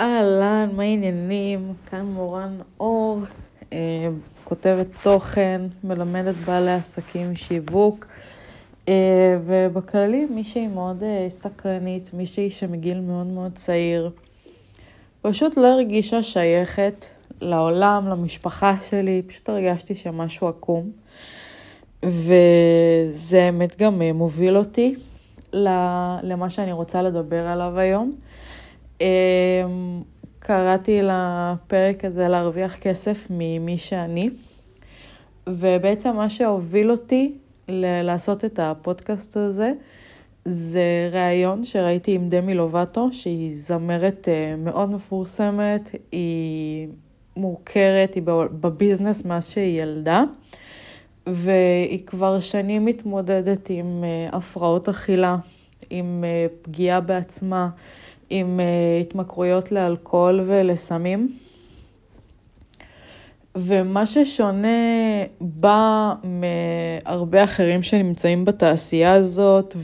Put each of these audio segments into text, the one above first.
אהלן, מה העניינים? כאן מורן אור, אה, כותבת תוכן, מלמדת בעלי עסקים שיווק, אה, ובכללי מישהי מאוד אה, סקרנית, מישהי שמגיל מאוד מאוד צעיר, פשוט לא הרגישה שייכת לעולם, למשפחה שלי, פשוט הרגשתי שמשהו עקום, וזה האמת גם אה, מוביל אותי למה שאני רוצה לדבר עליו היום. אמ, קראתי לפרק הזה להרוויח כסף ממי שאני, ובעצם מה שהוביל אותי לעשות את הפודקאסט הזה, זה ראיון שראיתי עם דמי לובטו, שהיא זמרת אה, מאוד מפורסמת, היא מוכרת, היא בביזנס מאז שהיא ילדה, והיא כבר שנים מתמודדת עם אה, הפרעות אכילה, עם אה, פגיעה בעצמה. עם uh, התמכרויות לאלכוהול ולסמים. ומה ששונה בה מהרבה אחרים שנמצאים בתעשייה הזאת,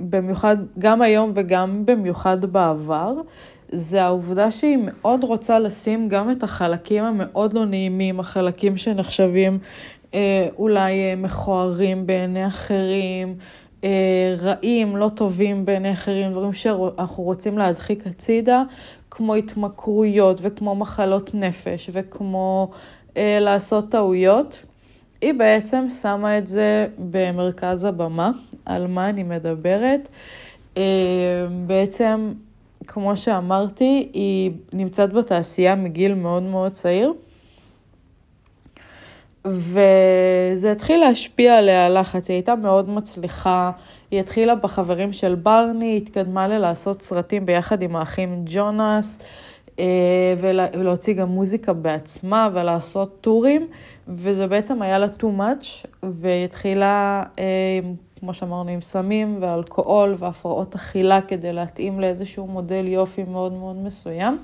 ובמיוחד, גם היום וגם במיוחד בעבר, זה העובדה שהיא מאוד רוצה לשים גם את החלקים המאוד לא נעימים, החלקים שנחשבים אה, אולי אה, מכוערים בעיני אחרים, אה, רעים, לא טובים בעיני אחרים, דברים שאנחנו רוצים להדחיק הצידה, כמו התמכרויות וכמו מחלות נפש וכמו אה, לעשות טעויות. היא בעצם שמה את זה במרכז הבמה, על מה אני מדברת. אה, בעצם, כמו שאמרתי, היא נמצאת בתעשייה מגיל מאוד מאוד צעיר. וזה התחיל להשפיע עליה הלחץ, היא הייתה מאוד מצליחה, היא התחילה בחברים של ברני, התקדמה ללעשות סרטים ביחד עם האחים ג'ונס, אה, ולהוציא גם מוזיקה בעצמה ולעשות טורים, וזה בעצם היה לה too much, והיא התחילה, אה, כמו שאמרנו, עם סמים ואלכוהול והפרעות אכילה כדי להתאים לאיזשהו מודל יופי מאוד מאוד מסוים.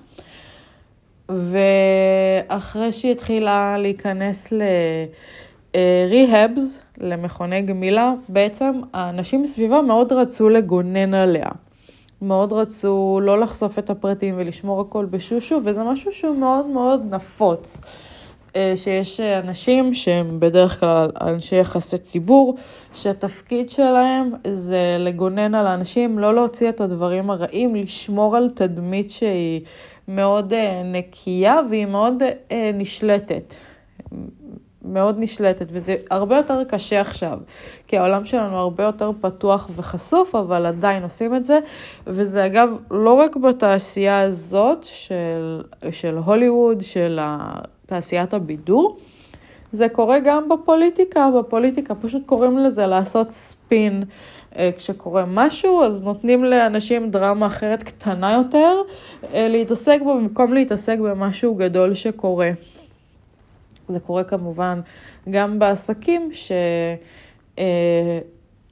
ואחרי שהיא התחילה להיכנס ל-rehabs, למכוני גמילה, בעצם האנשים מסביבה מאוד רצו לגונן עליה. מאוד רצו לא לחשוף את הפרטים ולשמור הכל בשושו, וזה משהו שהוא מאוד מאוד נפוץ. אה, שיש אנשים שהם בדרך כלל אנשי יחסי ציבור, שהתפקיד שלהם זה לגונן על האנשים, לא להוציא את הדברים הרעים, לשמור על תדמית שהיא מאוד אה, נקייה והיא מאוד אה, נשלטת. מאוד נשלטת, וזה הרבה יותר קשה עכשיו, כי העולם שלנו הרבה יותר פתוח וחשוף, אבל עדיין עושים את זה, וזה אגב לא רק בתעשייה הזאת של, של הוליווד, של תעשיית הבידור, זה קורה גם בפוליטיקה, בפוליטיקה פשוט קוראים לזה לעשות ספין. אה, כשקורה משהו, אז נותנים לאנשים דרמה אחרת קטנה יותר אה, להתעסק בו במקום להתעסק במשהו גדול שקורה. זה קורה כמובן גם בעסקים, ש...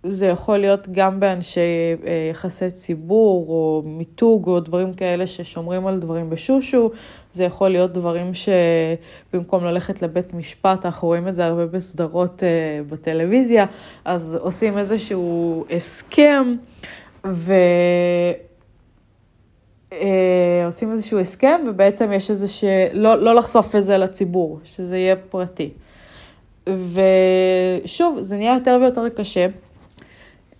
זה יכול להיות גם באנשי אה, יחסי ציבור או מיתוג או דברים כאלה ששומרים על דברים בשושו, זה יכול להיות דברים שבמקום ללכת לבית משפט, אנחנו רואים את זה הרבה בסדרות אה, בטלוויזיה, אז עושים איזשהו הסכם ו... אה, עושים איזשהו הסכם ובעצם יש איזה ש... לא, לא לחשוף את זה לציבור, שזה יהיה פרטי. ושוב, זה נהיה יותר ויותר קשה.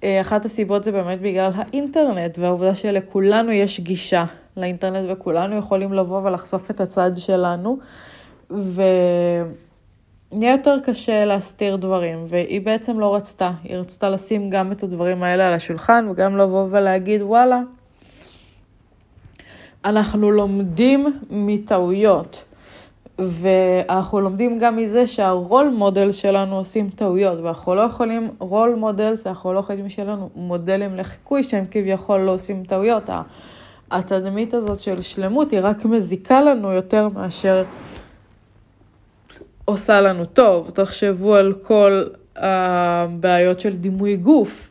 אה, אחת הסיבות זה באמת בגלל האינטרנט והעובדה שלכולנו יש גישה לאינטרנט וכולנו יכולים לבוא ולחשוף את הצד שלנו. ונהיה יותר קשה להסתיר דברים, והיא בעצם לא רצתה, היא רצתה לשים גם את הדברים האלה על השולחן וגם לבוא ולהגיד וואלה, אנחנו לומדים מטעויות. ואנחנו לומדים גם מזה שהרול מודל שלנו עושים טעויות, ואנחנו לא יכולים, רול מודל, אנחנו לא יכולים שיהיה לנו מודלים לחיקוי שהם כביכול לא עושים טעויות. התדמית הזאת של שלמות היא רק מזיקה לנו יותר מאשר עושה לנו טוב. תחשבו על כל הבעיות של דימוי גוף,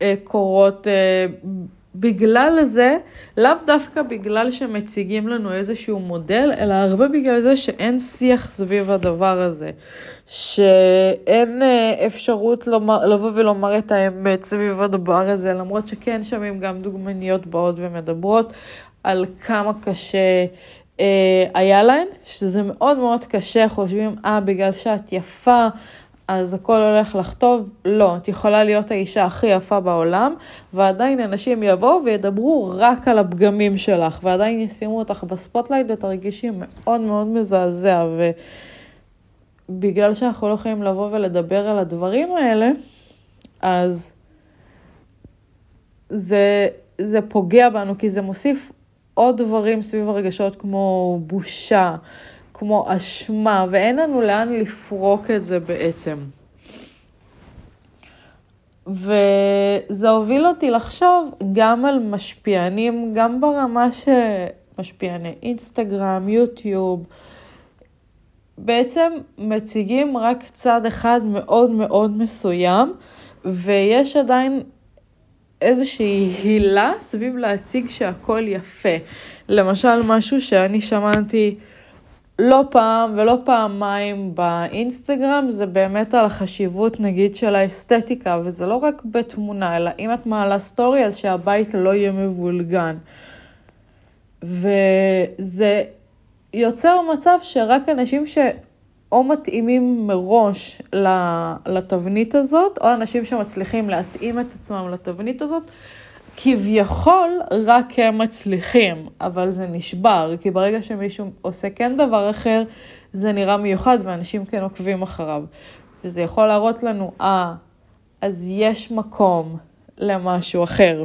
שקורות אה, בגלל זה, לאו דווקא בגלל שמציגים לנו איזשהו מודל, אלא הרבה בגלל זה שאין שיח סביב הדבר הזה. שאין אה, אפשרות לומר, לבוא ולומר את האמת סביב הדבר הזה, למרות שכן שומעים גם דוגמניות באות ומדברות על כמה קשה אה, היה להן, שזה מאוד מאוד קשה, חושבים, אה, בגלל שאת יפה, אז הכל הולך לחטוב. לא, את יכולה להיות האישה הכי יפה בעולם, ועדיין אנשים יבואו וידברו רק על הפגמים שלך, ועדיין ישימו אותך ב spotlight ותרגישי מאוד מאוד מזעזע. ובגלל שאנחנו לא יכולים לבוא ולדבר על הדברים האלה, אז זה, זה פוגע בנו, כי זה מוסיף עוד דברים סביב הרגשות כמו בושה, כמו אשמה, ואין לנו לאן לפרוק את זה בעצם. וזה הוביל אותי לחשוב גם על משפיענים, גם ברמה שמשפיעני אינסטגרם, יוטיוב, בעצם מציגים רק צד אחד מאוד מאוד מסוים, ויש עדיין איזושהי הילה סביב להציג שהכל יפה. למשל, משהו שאני שמעתי לא פעם ולא פעמיים באינסטגרם, זה באמת על החשיבות נגיד של האסתטיקה, וזה לא רק בתמונה, אלא אם את מעלה סטורי, אז שהבית לא יהיה מבולגן. וזה יוצר מצב שרק אנשים ש... או מתאימים מראש לתבנית הזאת, או אנשים שמצליחים להתאים את עצמם לתבנית הזאת, כביכול רק הם מצליחים, אבל זה נשבר, כי ברגע שמישהו עושה כן דבר אחר, זה נראה מיוחד ואנשים כן עוקבים אחריו. וזה יכול להראות לנו, אה, אז יש מקום למשהו אחר.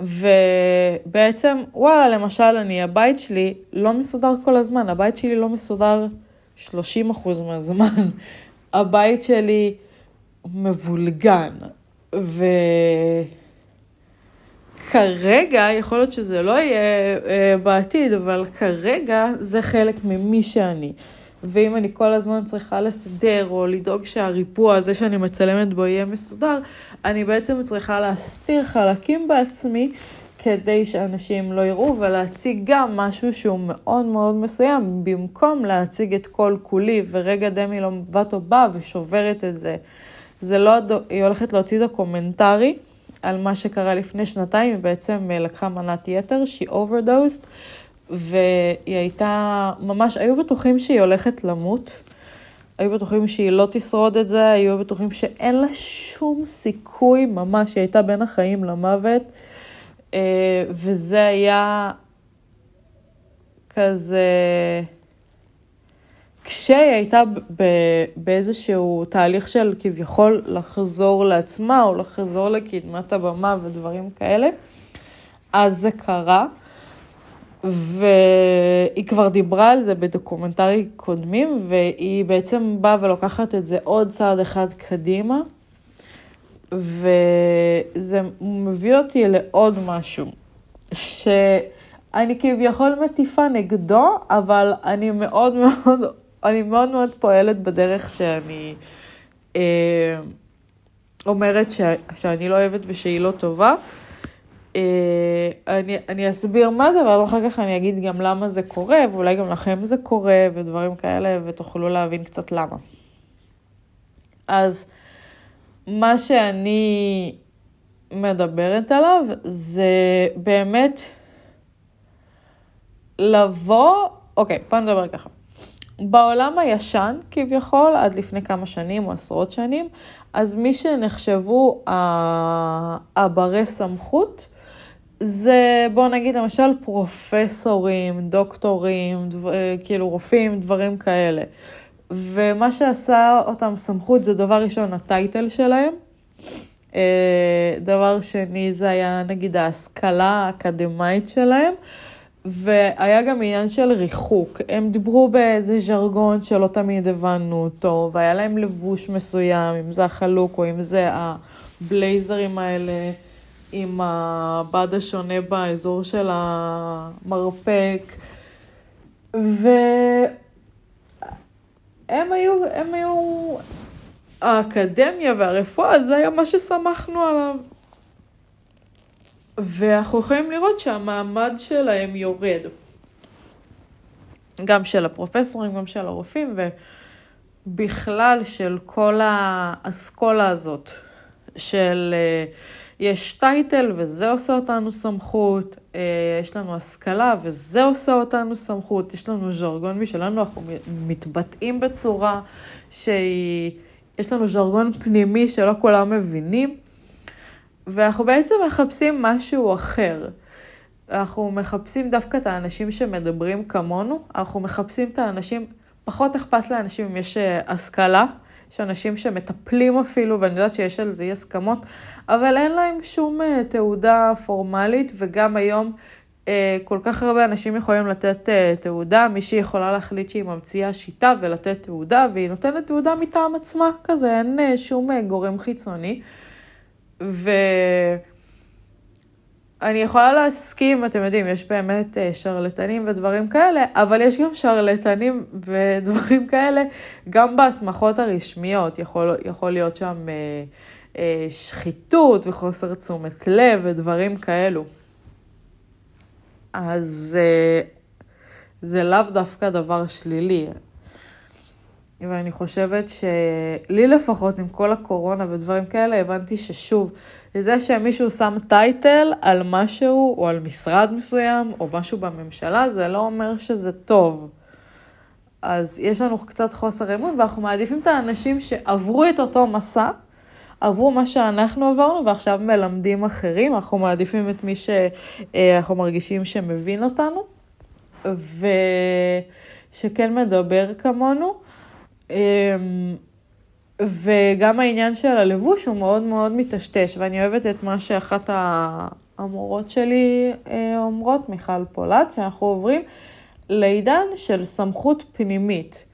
ובעצם, וואלה, למשל, אני, הבית שלי לא מסודר כל הזמן, הבית שלי לא מסודר 30% מהזמן. הבית שלי מבולגן, וכרגע, יכול להיות שזה לא יהיה אה, בעתיד, אבל כרגע זה חלק ממי שאני. ואם אני כל הזמן צריכה לסדר או לדאוג שהריפוע הזה שאני מצלמת בו יהיה מסודר, אני בעצם צריכה להסתיר חלקים בעצמי כדי שאנשים לא יראו ולהציג גם משהו שהוא מאוד מאוד מסוים, במקום להציג את כל כולי, ורגע דמי לובטו באה ושוברת את זה. זה לא, היא הולכת להוציא דוקומנטרי על מה שקרה לפני שנתיים, היא בעצם לקחה מנת יתר, שהיא overdosed. והיא הייתה, ממש, היו בטוחים שהיא הולכת למות. היו בטוחים שהיא לא תשרוד את זה, היו בטוחים שאין לה שום סיכוי ממש, היא הייתה בין החיים למוות. אה, וזה היה כזה... כשהיא הייתה באיזשהו תהליך של כביכול לחזור לעצמה או לחזור לקדמת הבמה ודברים כאלה, אז זה קרה. והיא כבר דיברה על זה בדוקומנטרי קודמים, והיא בעצם באה ולוקחת את זה עוד צעד אחד קדימה, וזה מביא אותי לעוד משהו, שאני כביכול מטיפה נגדו, אבל אני מאוד מאוד, אני מאוד מאוד פועלת בדרך שאני אה, אומרת ש, שאני לא אוהבת ושהיא לא טובה. אה, אני, אני אסביר מה זה, ואז אחר כך אני אגיד גם למה זה קורה, ואולי גם לכם זה קורה, ודברים כאלה, ותוכלו להבין קצת למה. אז מה שאני מדברת עליו זה באמת לבוא, אוקיי, בוא נדבר ככה. בעולם הישן, כביכול, עד לפני כמה שנים או עשרות שנים, אז מי שנחשבו הברי סמכות, זה, בוא נגיד, למשל פרופסורים, דוקטורים, דבר, אה, כאילו רופאים, דברים כאלה. ומה שעשה אותם סמכות זה דבר ראשון, הטייטל שלהם. אה, דבר שני, זה היה נגיד ההשכלה האקדמאית שלהם. והיה גם עניין של ריחוק. הם דיברו באיזה ז'רגון שלא תמיד הבנו אותו, והיה להם לבוש מסוים, אם זה החלוק או אם זה הבלייזרים האלה. עם הבד השונה באזור של המרפק, והם היו, הם היו האקדמיה והרפואה זה היה מה שסמכנו עליו. ואנחנו יכולים לראות שהמעמד שלהם יורד. גם של הפרופסורים, גם של הרופאים, ובכלל של כל האסכולה הזאת, של אה, יש טייטל וזה עושה אותנו סמכות, אה, יש לנו השכלה וזה עושה אותנו סמכות, יש לנו ז'רגון משלנו, אנחנו מתבטאים בצורה שהיא, יש לנו ז'רגון פנימי שלא כולם מבינים, ואנחנו בעצם מחפשים משהו אחר. אנחנו מחפשים דווקא את האנשים שמדברים כמונו, אנחנו מחפשים את האנשים, פחות אכפת לאנשים אם יש אה, השכלה, יש אנשים שמטפלים אפילו, ואני יודעת שיש על זה אי הסכמות, אבל אין להם שום uh, תעודה פורמלית, וגם היום uh, כל כך הרבה אנשים יכולים לתת תעודה, מישהי יכולה להחליט שהיא ממציאה שיטה ולתת תעודה, והיא נותנת תעודה מטעם עצמה, כזה, אין שום גורם חיצוני. ו... אני יכולה להסכים, אתם יודעים, יש באמת אה, שרלטנים ודברים כאלה, אבל יש גם שרלטנים ודברים כאלה גם בהסמכות הרשמיות. יכול, יכול להיות שם אה, אה, שחיתות וחוסר תשומת לב ודברים כאלו. אז אה, זה לאו דווקא דבר שלילי. ואני חושבת שלי לפחות, עם כל הקורונה ודברים כאלה, הבנתי ששוב, זה שמישהו שם טייטל על משהו, או על משרד מסוים, או משהו בממשלה, זה לא אומר שזה טוב. אז יש לנו קצת חוסר אמון, ואנחנו מעדיפים את האנשים שעברו את אותו מסע, עברו מה שאנחנו עברנו, ועכשיו מלמדים אחרים. אנחנו מעדיפים את מי שאנחנו מרגישים שמבין אותנו, ושכן מדבר כמונו. אמ, וגם העניין של הלבוש הוא מאוד מאוד מטשטש, ואני אוהבת את מה שאחת המורות שלי אה, אומרות, מיכל פולט, שאנחנו עוברים לעידן של סמכות פנימית,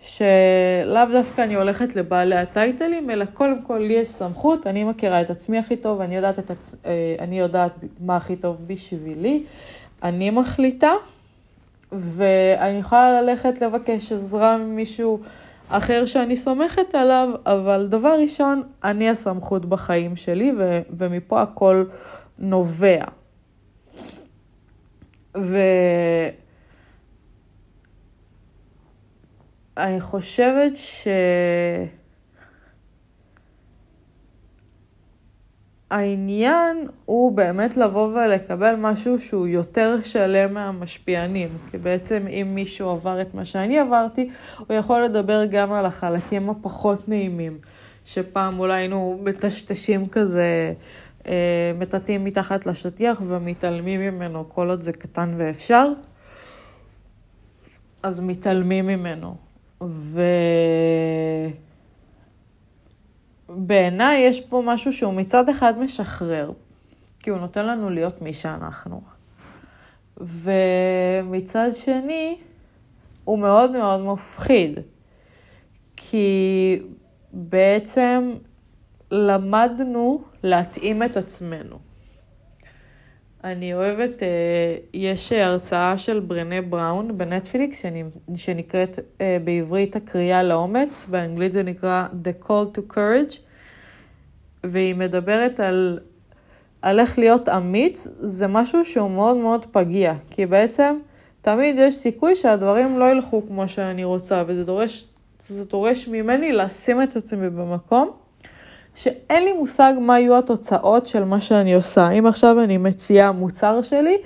שלאו דווקא אני הולכת לבעלי הטייטלים, אלא קודם כל לי יש סמכות, אני מכירה את עצמי הכי טוב, אני יודעת, עצ... אה, אני יודעת מה הכי טוב בשבילי, אני מחליטה, ואני יכולה ללכת לבקש עזרה ממישהו. אחר שאני סומכת עליו, אבל דבר ראשון, אני הסמכות בחיים שלי, ו- ומפה הכל נובע. ואני חושבת ש... העניין הוא באמת לבוא ולקבל משהו שהוא יותר שלם מהמשפיענים. כי בעצם אם מישהו עבר את מה שאני עברתי, הוא יכול לדבר גם על החלקים הפחות נעימים. שפעם אולי היינו מטשטשים כזה, אה, מטאטאים מתחת לשטיח ומתעלמים ממנו כל עוד זה קטן ואפשר. אז מתעלמים ממנו. ו... בעיניי יש פה משהו שהוא מצד אחד משחרר, כי הוא נותן לנו להיות מי שאנחנו. ומצד שני, הוא מאוד מאוד מפחיד, כי בעצם למדנו להתאים את עצמנו. אני אוהבת, אה, יש הרצאה של ברנה בראון בנטפליקס שנקראת אה, בעברית הקריאה לאומץ, באנגלית זה נקרא The Call to Courage, והיא מדברת על, על איך להיות אמיץ, זה משהו שהוא מאוד מאוד פגיע, כי בעצם תמיד יש סיכוי שהדברים לא ילכו כמו שאני רוצה, וזה דורש, דורש ממני לשים את עצמי במקום. שאין לי מושג מה יהיו התוצאות של מה שאני עושה. אם עכשיו אני מציעה מוצר שלי,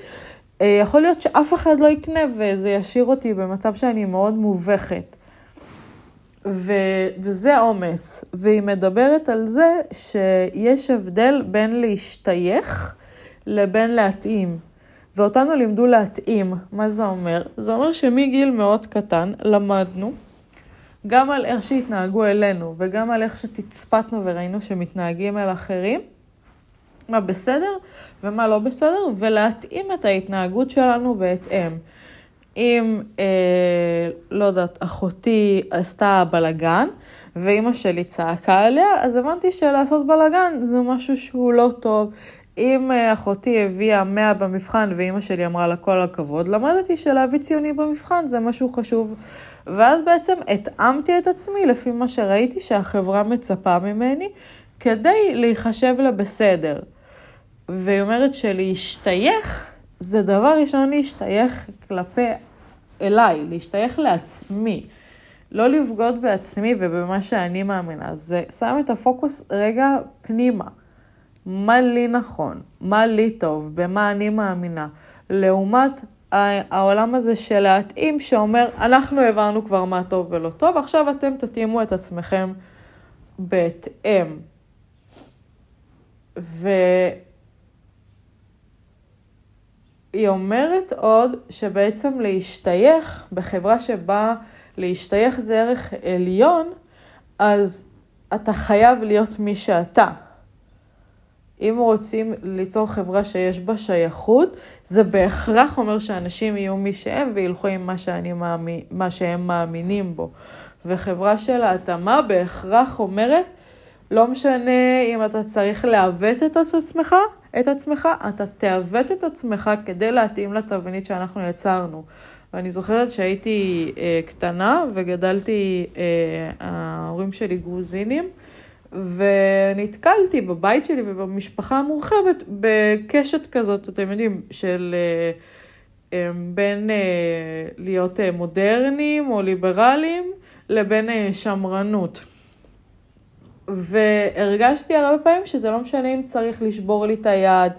אה, יכול להיות שאף אחד לא יקנה וזה ישאיר אותי במצב שאני מאוד מובכת. ו, וזה אומץ. והיא מדברת על זה שיש הבדל בין להשתייך לבין להתאים. ואותנו לימדו להתאים. מה זה אומר? זה אומר שמגיל מאוד קטן למדנו גם על איך שהתנהגו אלינו וגם על איך שתצפתנו וראינו שמתנהגים אל אחרים, מה בסדר ומה לא בסדר, ולהתאים את ההתנהגות שלנו בהתאם. אם, אה, לא יודעת, אחותי עשתה בלאגן, ואימא שלי צעקה עליה, אז הבנתי שלעשות בלאגן זה משהו שהוא לא טוב. אם אה, אחותי הביאה 100 במבחן ואימא שלי אמרה לה כל הכבוד, למדתי שלהביא ציוני במבחן זה משהו חשוב. ואז בעצם התאמתי את עצמי לפי מה שראיתי שהחברה מצפה ממני, כדי להיחשב לה בסדר. והיא אומרת שלהשתייך, זה דבר ראשון להשתייך כלפי אליי, להשתייך לעצמי. לא לבגוד בעצמי ובמה שאני מאמינה. זה שם את הפוקוס רגע פנימה. מה לי נכון, מה לי טוב, במה אני מאמינה. לעומת העולם הזה של להתאים, שאומר, אנחנו הבנו כבר מה טוב ולא טוב, עכשיו אתם תתאימו את עצמכם בהתאם. והיא אומרת עוד שבעצם להשתייך בחברה שבה להשתייך זה ערך עליון, אז אתה חייב להיות מי שאתה. אם רוצים ליצור חברה שיש בה שייכות, זה בהכרח אומר שאנשים יהיו מי שהם וילכו עם מה, שאני מאמין, מה שהם מאמינים בו. וחברה של ההתאמה בהכרח אומרת, לא משנה אם אתה צריך לעוות את עצמך, את עצמך, אתה תעוות את עצמך כדי להתאים לתבנית שאנחנו יצרנו. ואני זוכרת שהייתי אה, קטנה וגדלתי, אה, ההורים שלי גרוזינים, ונתקלתי בבית שלי ובמשפחה המורחבת בקשת כזאת, אתם יודעים, של אה, אה, בין אה, להיות מודרניים או ליברליים לבין שמרנות. והרגשתי הרבה פעמים שזה לא משנה אם צריך לשבור לי את היד,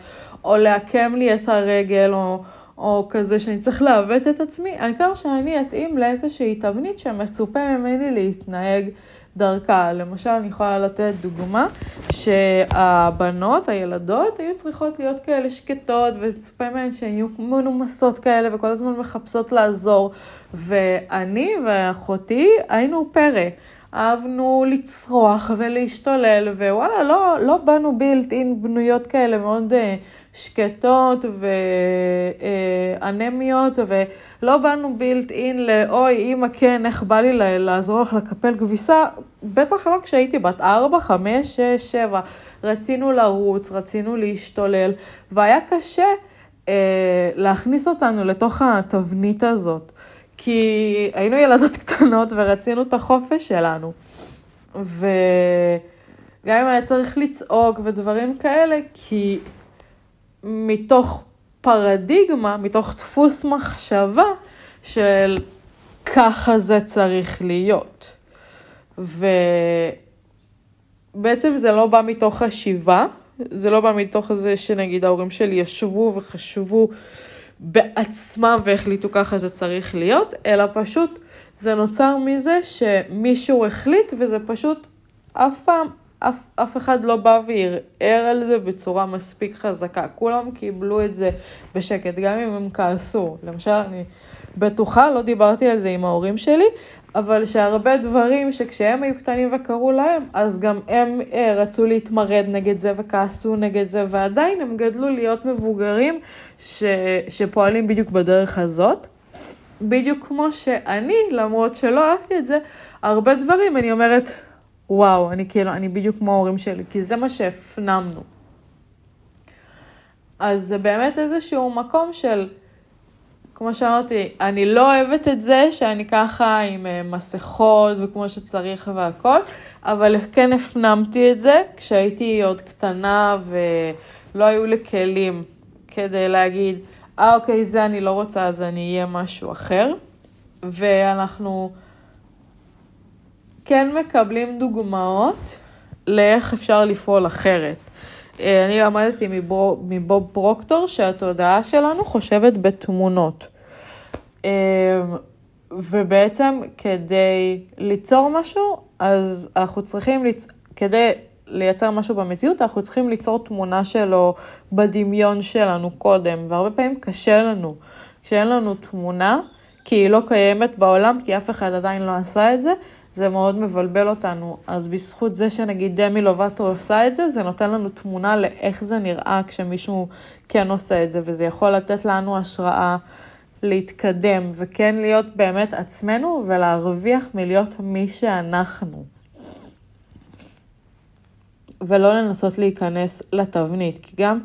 או לעקם לי את הרגל, או, או כזה שאני צריך לעוות את עצמי, העיקר שאני אתאים לאיזושהי תבנית שמצופה ממני להתנהג דרכה. למשל, אני יכולה לתת דוגמה שהבנות, הילדות, היו צריכות להיות כאלה שקטות, ומצופה מהן שהן יהיו מנומסות כאלה, וכל הזמן מחפשות לעזור. ואני ואחותי היינו פרא. אהבנו לצרוח ולהשתולל, ווואלה, לא, לא באנו בילט אין בנויות כאלה מאוד uh, שקטות ואנמיות, ולא באנו בילט אין לאוי, אימא כן, איך בא לי לעזור לך לקפל כביסה, בטח לא כשהייתי בת 4, 5, 6, 7. רצינו לרוץ, רצינו להשתולל, והיה קשה uh, להכניס אותנו לתוך התבנית הזאת. כי היינו ילדות קטנות ורצינו את החופש שלנו. וגם אם היה צריך לצעוק ודברים כאלה, כי מתוך פרדיגמה, מתוך דפוס מחשבה של ככה זה צריך להיות. ובעצם זה לא בא מתוך השיבה, זה לא בא מתוך זה שנגיד ההורים שלי ישבו וחשבו בעצמם והחליטו ככה זה צריך להיות, אלא פשוט זה נוצר מזה שמישהו החליט וזה פשוט אף פעם, אף, אף אחד לא בא וערער על זה בצורה מספיק חזקה. כולם קיבלו את זה בשקט, גם אם הם כעסו. למשל, אני בטוחה, לא דיברתי על זה עם ההורים שלי, אבל שהרבה דברים שכשהם היו קטנים וקראו להם, אז גם הם אה, רצו להתמרד נגד זה וכעסו נגד זה, ועדיין הם גדלו להיות מבוגרים ש, שפועלים בדיוק בדרך הזאת. בדיוק כמו שאני, למרות שלא אהבתי את זה, הרבה דברים אני אומרת, וואו, אני כאילו, אני בדיוק כמו ההורים שלי, כי זה מה שהפנמנו. אז זה באמת איזשהו מקום של... כמו שאמרתי, אני לא אוהבת את זה שאני ככה עם אה, מסכות וכמו שצריך והכל, אבל כן הפנמתי את זה כשהייתי עוד קטנה ולא היו לי כלים כדי להגיד, אה אוקיי, זה אני לא רוצה, אז אני אהיה משהו אחר. ואנחנו כן מקבלים דוגמאות לאיך אפשר לפעול אחרת. אה, אני למדתי מבוב, מבוב פרוקטור שהתודעה שלנו חושבת בתמונות. אה, ובעצם כדי ליצור משהו, אז אנחנו צריכים, ליצ... כדי לייצר משהו במציאות, אנחנו צריכים ליצור תמונה שלו בדמיון שלנו קודם, והרבה פעמים קשה לנו כשאין לנו תמונה, כי היא לא קיימת בעולם, כי אף אחד עדיין לא עשה את זה, זה מאוד מבלבל אותנו. אז בזכות זה שנגיד דמי לובטו עושה את זה, זה נותן לנו תמונה לאיך זה נראה כשמישהו כן עושה את זה, וזה יכול לתת לנו השראה להתקדם, וכן להיות באמת עצמנו ולהרוויח מלהיות מי שאנחנו. ולא לנסות להיכנס לתבנית, כי גם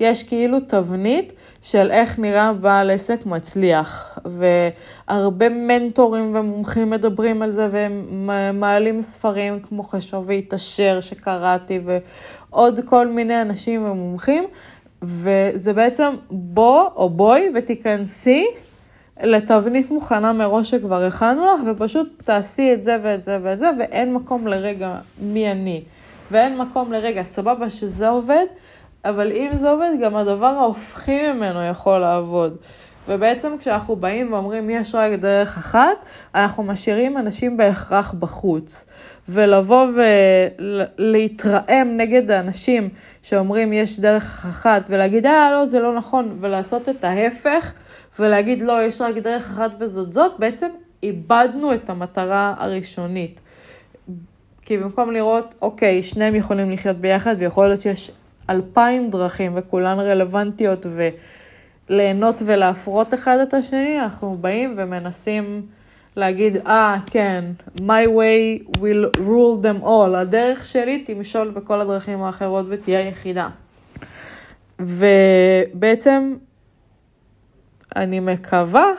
יש כאילו תבנית של איך נראה בעל עסק מצליח, והרבה מנטורים ומומחים מדברים על זה, והם מעלים ספרים כמו חשוב והתעשר שקראתי, ועוד כל מיני אנשים ומומחים, וזה בעצם בוא או בואי ותיכנסי לתבנית מוכנה מראש שכבר הכנו לך, ופשוט תעשי את זה ואת זה ואת זה, ואין מקום לרגע מי אני. ואין מקום לרגע, סבבה שזה עובד, אבל אם זה עובד, גם הדבר ההופכי ממנו יכול לעבוד. ובעצם כשאנחנו באים ואומרים יש רק דרך אחת, אנחנו משאירים אנשים בהכרח בחוץ. ולבוא ולהתרעם נגד האנשים שאומרים יש דרך אחת, ולהגיד אה לא זה לא נכון, ולעשות את ההפך, ולהגיד לא יש רק דרך אחת וזאת זאת, בעצם איבדנו את המטרה הראשונית. כי במקום לראות, אוקיי, שניהם יכולים לחיות ביחד, ויכול להיות שיש אלפיים דרכים וכולן רלוונטיות וליהנות ולהפרות אחד את השני, אנחנו באים ומנסים להגיד, אה, ah, כן, my way will rule them all, הדרך שלי תמשול בכל הדרכים האחרות ותהיה יחידה. ובעצם אני מקווה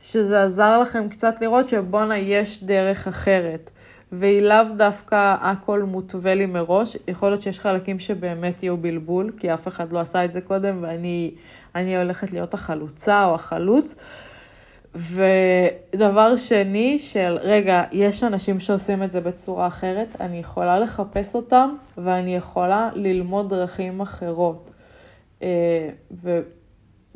שזה עזר לכם קצת לראות שבואנה יש דרך אחרת. והיא לאו דווקא הכל מותווה לי מראש, יכול להיות שיש חלקים שבאמת יהיו בלבול, כי אף אחד לא עשה את זה קודם ואני הולכת להיות החלוצה או החלוץ. ודבר שני, של רגע, יש אנשים שעושים את זה בצורה אחרת, אני יכולה לחפש אותם ואני יכולה ללמוד דרכים אחרות. אה,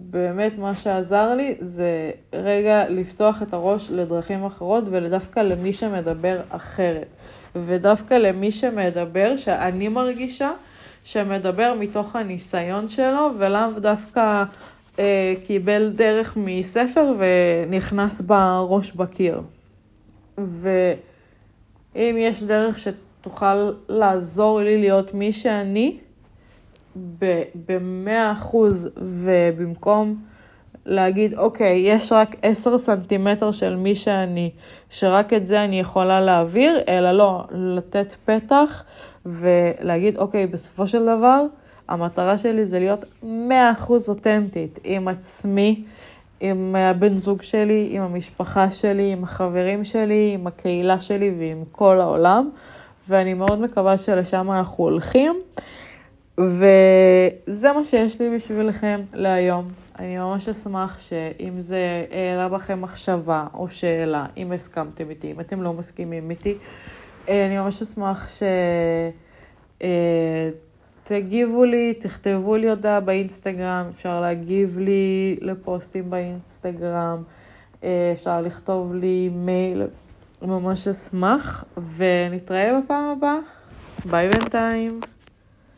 באמת מה שעזר לי זה רגע לפתוח את הראש לדרכים אחרות ודווקא למי שמדבר אחרת. ודווקא למי שמדבר, שאני מרגישה, שמדבר מתוך הניסיון שלו ולאו דווקא אה, קיבל דרך מספר ונכנס בראש בקיר. ואם יש דרך שתוכל לעזור לי להיות מי שאני, במאה אחוז, ובמקום להגיד, אוקיי, יש רק עשר סנטימטר של מי שאני, שרק את זה אני יכולה להעביר, אלא לא, לתת פתח ולהגיד, אוקיי, בסופו של דבר, המטרה שלי זה להיות מאה אחוז אותנטית עם עצמי, עם הבן זוג שלי, עם המשפחה שלי, עם החברים שלי, עם הקהילה שלי ועם כל העולם, ואני מאוד מקווה שלשם אנחנו הולכים. וזה מה שיש לי בשבילכם להיום. אני ממש אשמח שאם זה העלה בכם מחשבה או שאלה, אם הסכמתם איתי, אם אתם לא מסכימים איתי, אה, אני ממש אשמח שתגיבו אה, לי, תכתבו לי הודעה באינסטגרם, אפשר להגיב לי לפוסטים באינסטגרם, אה, אפשר לכתוב לי מייל, ממש אשמח, ונתראה בפעם הבאה. ביי בינתיים.